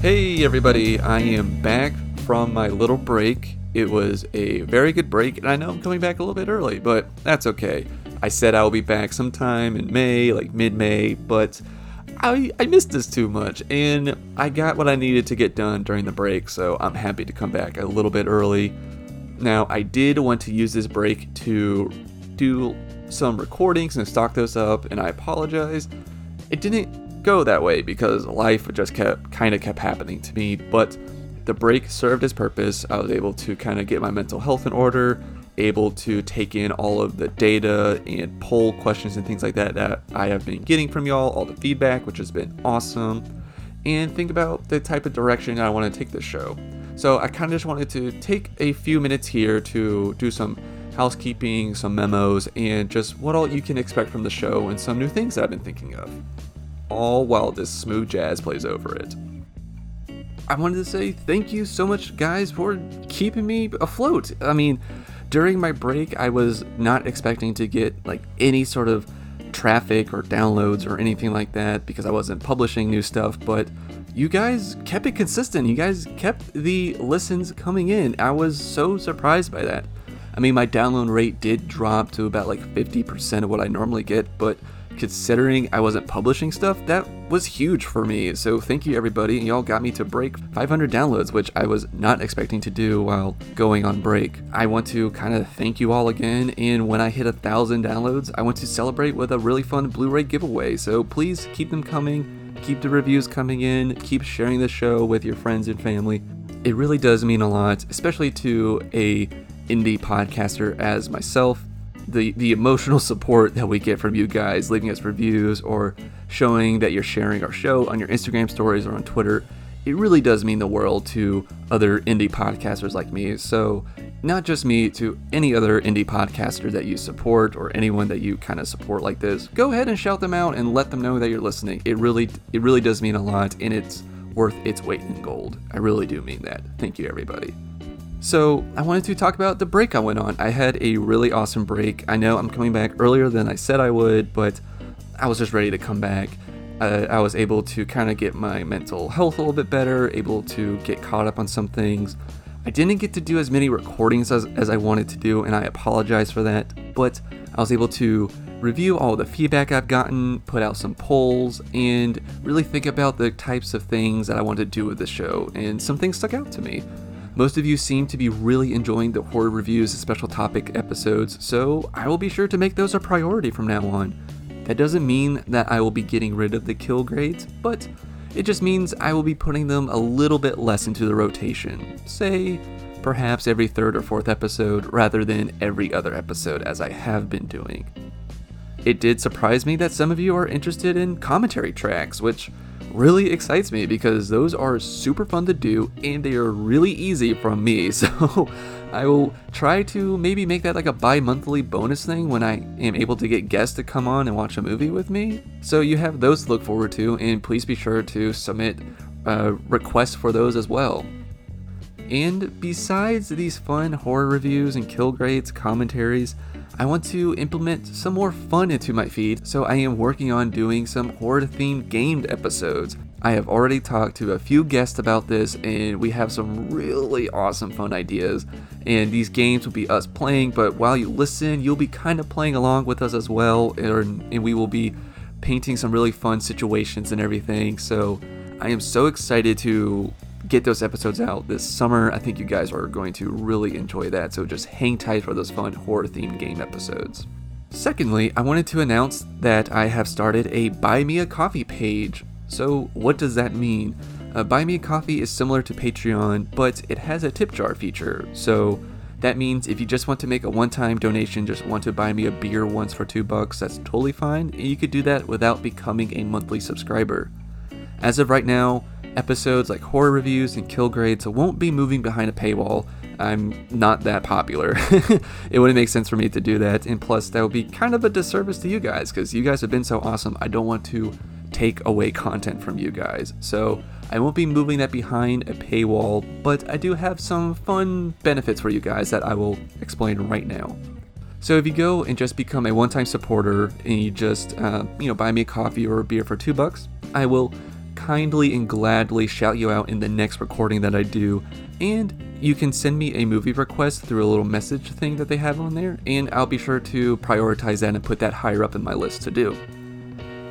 Hey everybody, I am back from my little break. It was a very good break, and I know I'm coming back a little bit early, but that's okay. I said I will be back sometime in May, like mid May, but I, I missed this too much, and I got what I needed to get done during the break, so I'm happy to come back a little bit early. Now, I did want to use this break to do some recordings and stock those up, and I apologize. It didn't go that way because life just kept kind of kept happening to me. But the break served its purpose. I was able to kind of get my mental health in order, able to take in all of the data and poll questions and things like that that I have been getting from y'all, all the feedback, which has been awesome, and think about the type of direction I want to take this show. So I kind of just wanted to take a few minutes here to do some housekeeping, some memos, and just what all you can expect from the show and some new things I've been thinking of all while this smooth jazz plays over it. I wanted to say thank you so much, guys, for keeping me afloat. I mean, during my break, I was not expecting to get like any sort of traffic or downloads or anything like that because I wasn't publishing new stuff, but you guys kept it consistent. You guys kept the listens coming in. I was so surprised by that. I mean, my download rate did drop to about like 50% of what I normally get, but considering I wasn't publishing stuff, that was huge for me. So thank you everybody. Y'all got me to break 500 downloads, which I was not expecting to do while going on break. I want to kind of thank you all again. And when I hit a thousand downloads, I want to celebrate with a really fun Blu-ray giveaway. So please keep them coming. Keep the reviews coming in. Keep sharing the show with your friends and family. It really does mean a lot, especially to a indie podcaster as myself the the emotional support that we get from you guys leaving us reviews or showing that you're sharing our show on your Instagram stories or on Twitter. It really does mean the world to other indie podcasters like me. So, not just me, to any other indie podcaster that you support or anyone that you kind of support like this, go ahead and shout them out and let them know that you're listening. It really it really does mean a lot and it's worth its weight in gold. I really do mean that. Thank you everybody. So, I wanted to talk about the break I went on. I had a really awesome break. I know I'm coming back earlier than I said I would, but I was just ready to come back. Uh, I was able to kind of get my mental health a little bit better, able to get caught up on some things. I didn't get to do as many recordings as, as I wanted to do, and I apologize for that, but I was able to review all the feedback I've gotten, put out some polls, and really think about the types of things that I wanted to do with the show, and some things stuck out to me. Most of you seem to be really enjoying the horror reviews and special topic episodes, so I will be sure to make those a priority from now on. That doesn't mean that I will be getting rid of the kill grades, but it just means I will be putting them a little bit less into the rotation. Say, perhaps every third or fourth episode rather than every other episode as I have been doing. It did surprise me that some of you are interested in commentary tracks, which really excites me because those are super fun to do and they are really easy from me. So I will try to maybe make that like a bi monthly bonus thing when I am able to get guests to come on and watch a movie with me. So you have those to look forward to, and please be sure to submit uh, requests for those as well. And besides these fun horror reviews and kill grades, commentaries, I want to implement some more fun into my feed, so I am working on doing some horror themed gamed episodes. I have already talked to a few guests about this, and we have some really awesome fun ideas. And these games will be us playing, but while you listen, you'll be kind of playing along with us as well, and we will be painting some really fun situations and everything. So I am so excited to get those episodes out this summer. I think you guys are going to really enjoy that, so just hang tight for those fun horror themed game episodes. Secondly, I wanted to announce that I have started a Buy Me a Coffee page. So, what does that mean? Uh, Buy Me a Coffee is similar to Patreon, but it has a tip jar feature. So, that means if you just want to make a one time donation, just want to buy me a beer once for two bucks, that's totally fine. You could do that without becoming a monthly subscriber. As of right now, episodes like horror reviews and kill grades won't be moving behind a paywall. I'm not that popular. it wouldn't make sense for me to do that, and plus, that would be kind of a disservice to you guys because you guys have been so awesome. I don't want to take away content from you guys. So, I won't be moving that behind a paywall, but I do have some fun benefits for you guys that I will explain right now. So if you go and just become a one-time supporter and you just uh, you know buy me a coffee or a beer for two bucks, I will kindly and gladly shout you out in the next recording that I do. And you can send me a movie request through a little message thing that they have on there, and I'll be sure to prioritize that and put that higher up in my list to do.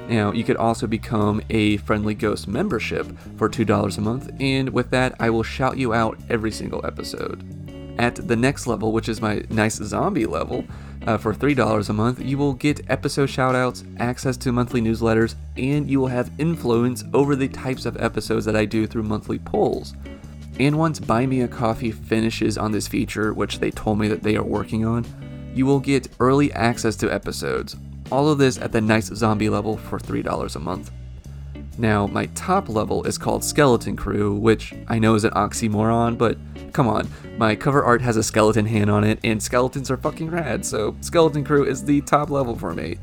Now, you could also become a Friendly Ghost membership for $2 a month, and with that, I will shout you out every single episode. At the next level, which is my nice zombie level, uh, for $3 a month, you will get episode shoutouts, access to monthly newsletters, and you will have influence over the types of episodes that I do through monthly polls. And once Buy Me a Coffee finishes on this feature, which they told me that they are working on, you will get early access to episodes, all of this at the nice zombie level for $3 a month. Now, my top level is called Skeleton Crew, which I know is an oxymoron, but come on, my cover art has a skeleton hand on it, and skeletons are fucking rad, so Skeleton Crew is the top level for me.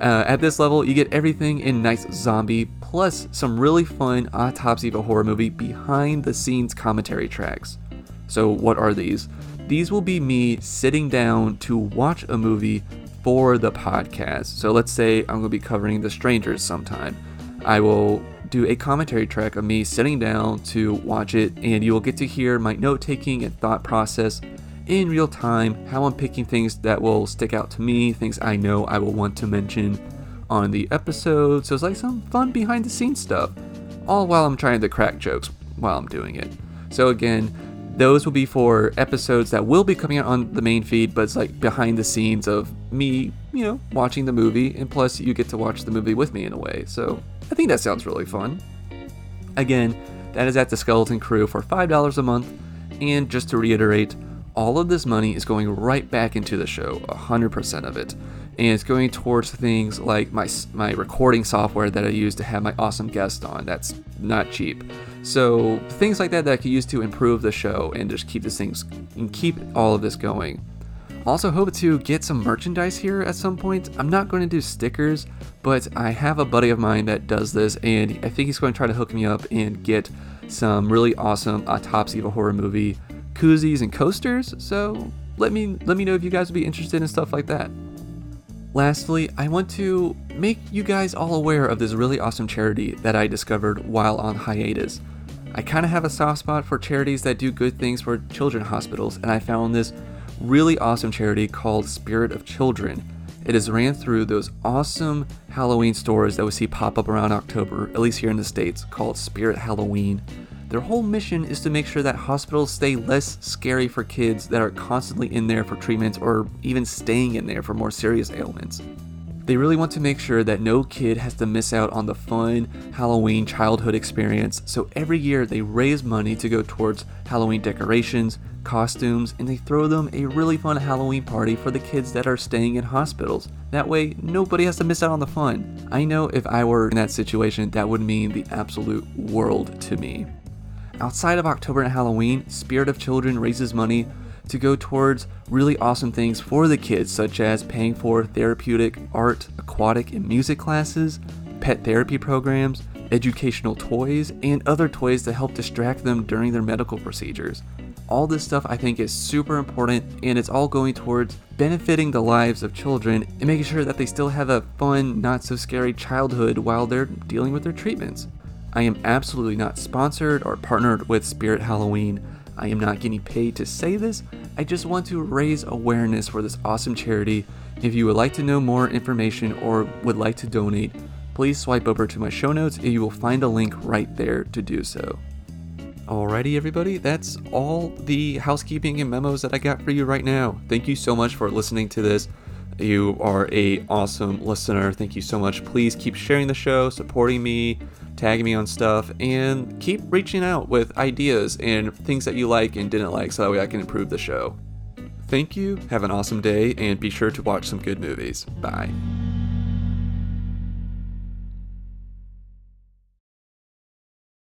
Uh, at this level, you get everything in Nice Zombie, plus some really fun Autopsy of a Horror Movie behind the scenes commentary tracks. So, what are these? These will be me sitting down to watch a movie for the podcast. So let's say I'm going to be covering The Strangers sometime. I will do a commentary track of me sitting down to watch it, and you will get to hear my note taking and thought process in real time, how I'm picking things that will stick out to me, things I know I will want to mention on the episode. So it's like some fun behind the scenes stuff, all while I'm trying to crack jokes while I'm doing it. So again, those will be for episodes that will be coming out on the main feed, but it's like behind the scenes of me, you know, watching the movie, and plus you get to watch the movie with me in a way. So I think that sounds really fun. Again, that is at the Skeleton Crew for $5 a month, and just to reiterate, all of this money is going right back into the show, 100% of it. And it's going towards things like my, my recording software that I use to have my awesome guest on. That's not cheap. So things like that that I could use to improve the show and just keep this things and keep all of this going. Also hope to get some merchandise here at some point. I'm not going to do stickers, but I have a buddy of mine that does this and I think he's going to try to hook me up and get some really awesome autopsy of a horror movie koozies and coasters. So let me let me know if you guys would be interested in stuff like that. Lastly, I want to make you guys all aware of this really awesome charity that I discovered while on hiatus. I kind of have a soft spot for charities that do good things for children hospitals, and I found this really awesome charity called Spirit of Children. It is ran through those awesome Halloween stores that we see pop up around October, at least here in the States, called Spirit Halloween. Their whole mission is to make sure that hospitals stay less scary for kids that are constantly in there for treatments or even staying in there for more serious ailments. They really want to make sure that no kid has to miss out on the fun Halloween childhood experience, so every year they raise money to go towards Halloween decorations, costumes, and they throw them a really fun Halloween party for the kids that are staying in hospitals. That way, nobody has to miss out on the fun. I know if I were in that situation, that would mean the absolute world to me. Outside of October and Halloween, Spirit of Children raises money to go towards really awesome things for the kids, such as paying for therapeutic, art, aquatic, and music classes, pet therapy programs, educational toys, and other toys to help distract them during their medical procedures. All this stuff I think is super important, and it's all going towards benefiting the lives of children and making sure that they still have a fun, not so scary childhood while they're dealing with their treatments. I am absolutely not sponsored or partnered with Spirit Halloween. I am not getting paid to say this. I just want to raise awareness for this awesome charity. If you would like to know more information or would like to donate, please swipe over to my show notes and you will find a link right there to do so. Alrighty, everybody, that's all the housekeeping and memos that I got for you right now. Thank you so much for listening to this. You are a awesome listener. Thank you so much. Please keep sharing the show, supporting me, tag me on stuff, and keep reaching out with ideas and things that you like and didn't like so that way I can improve the show. Thank you, have an awesome day, and be sure to watch some good movies. Bye.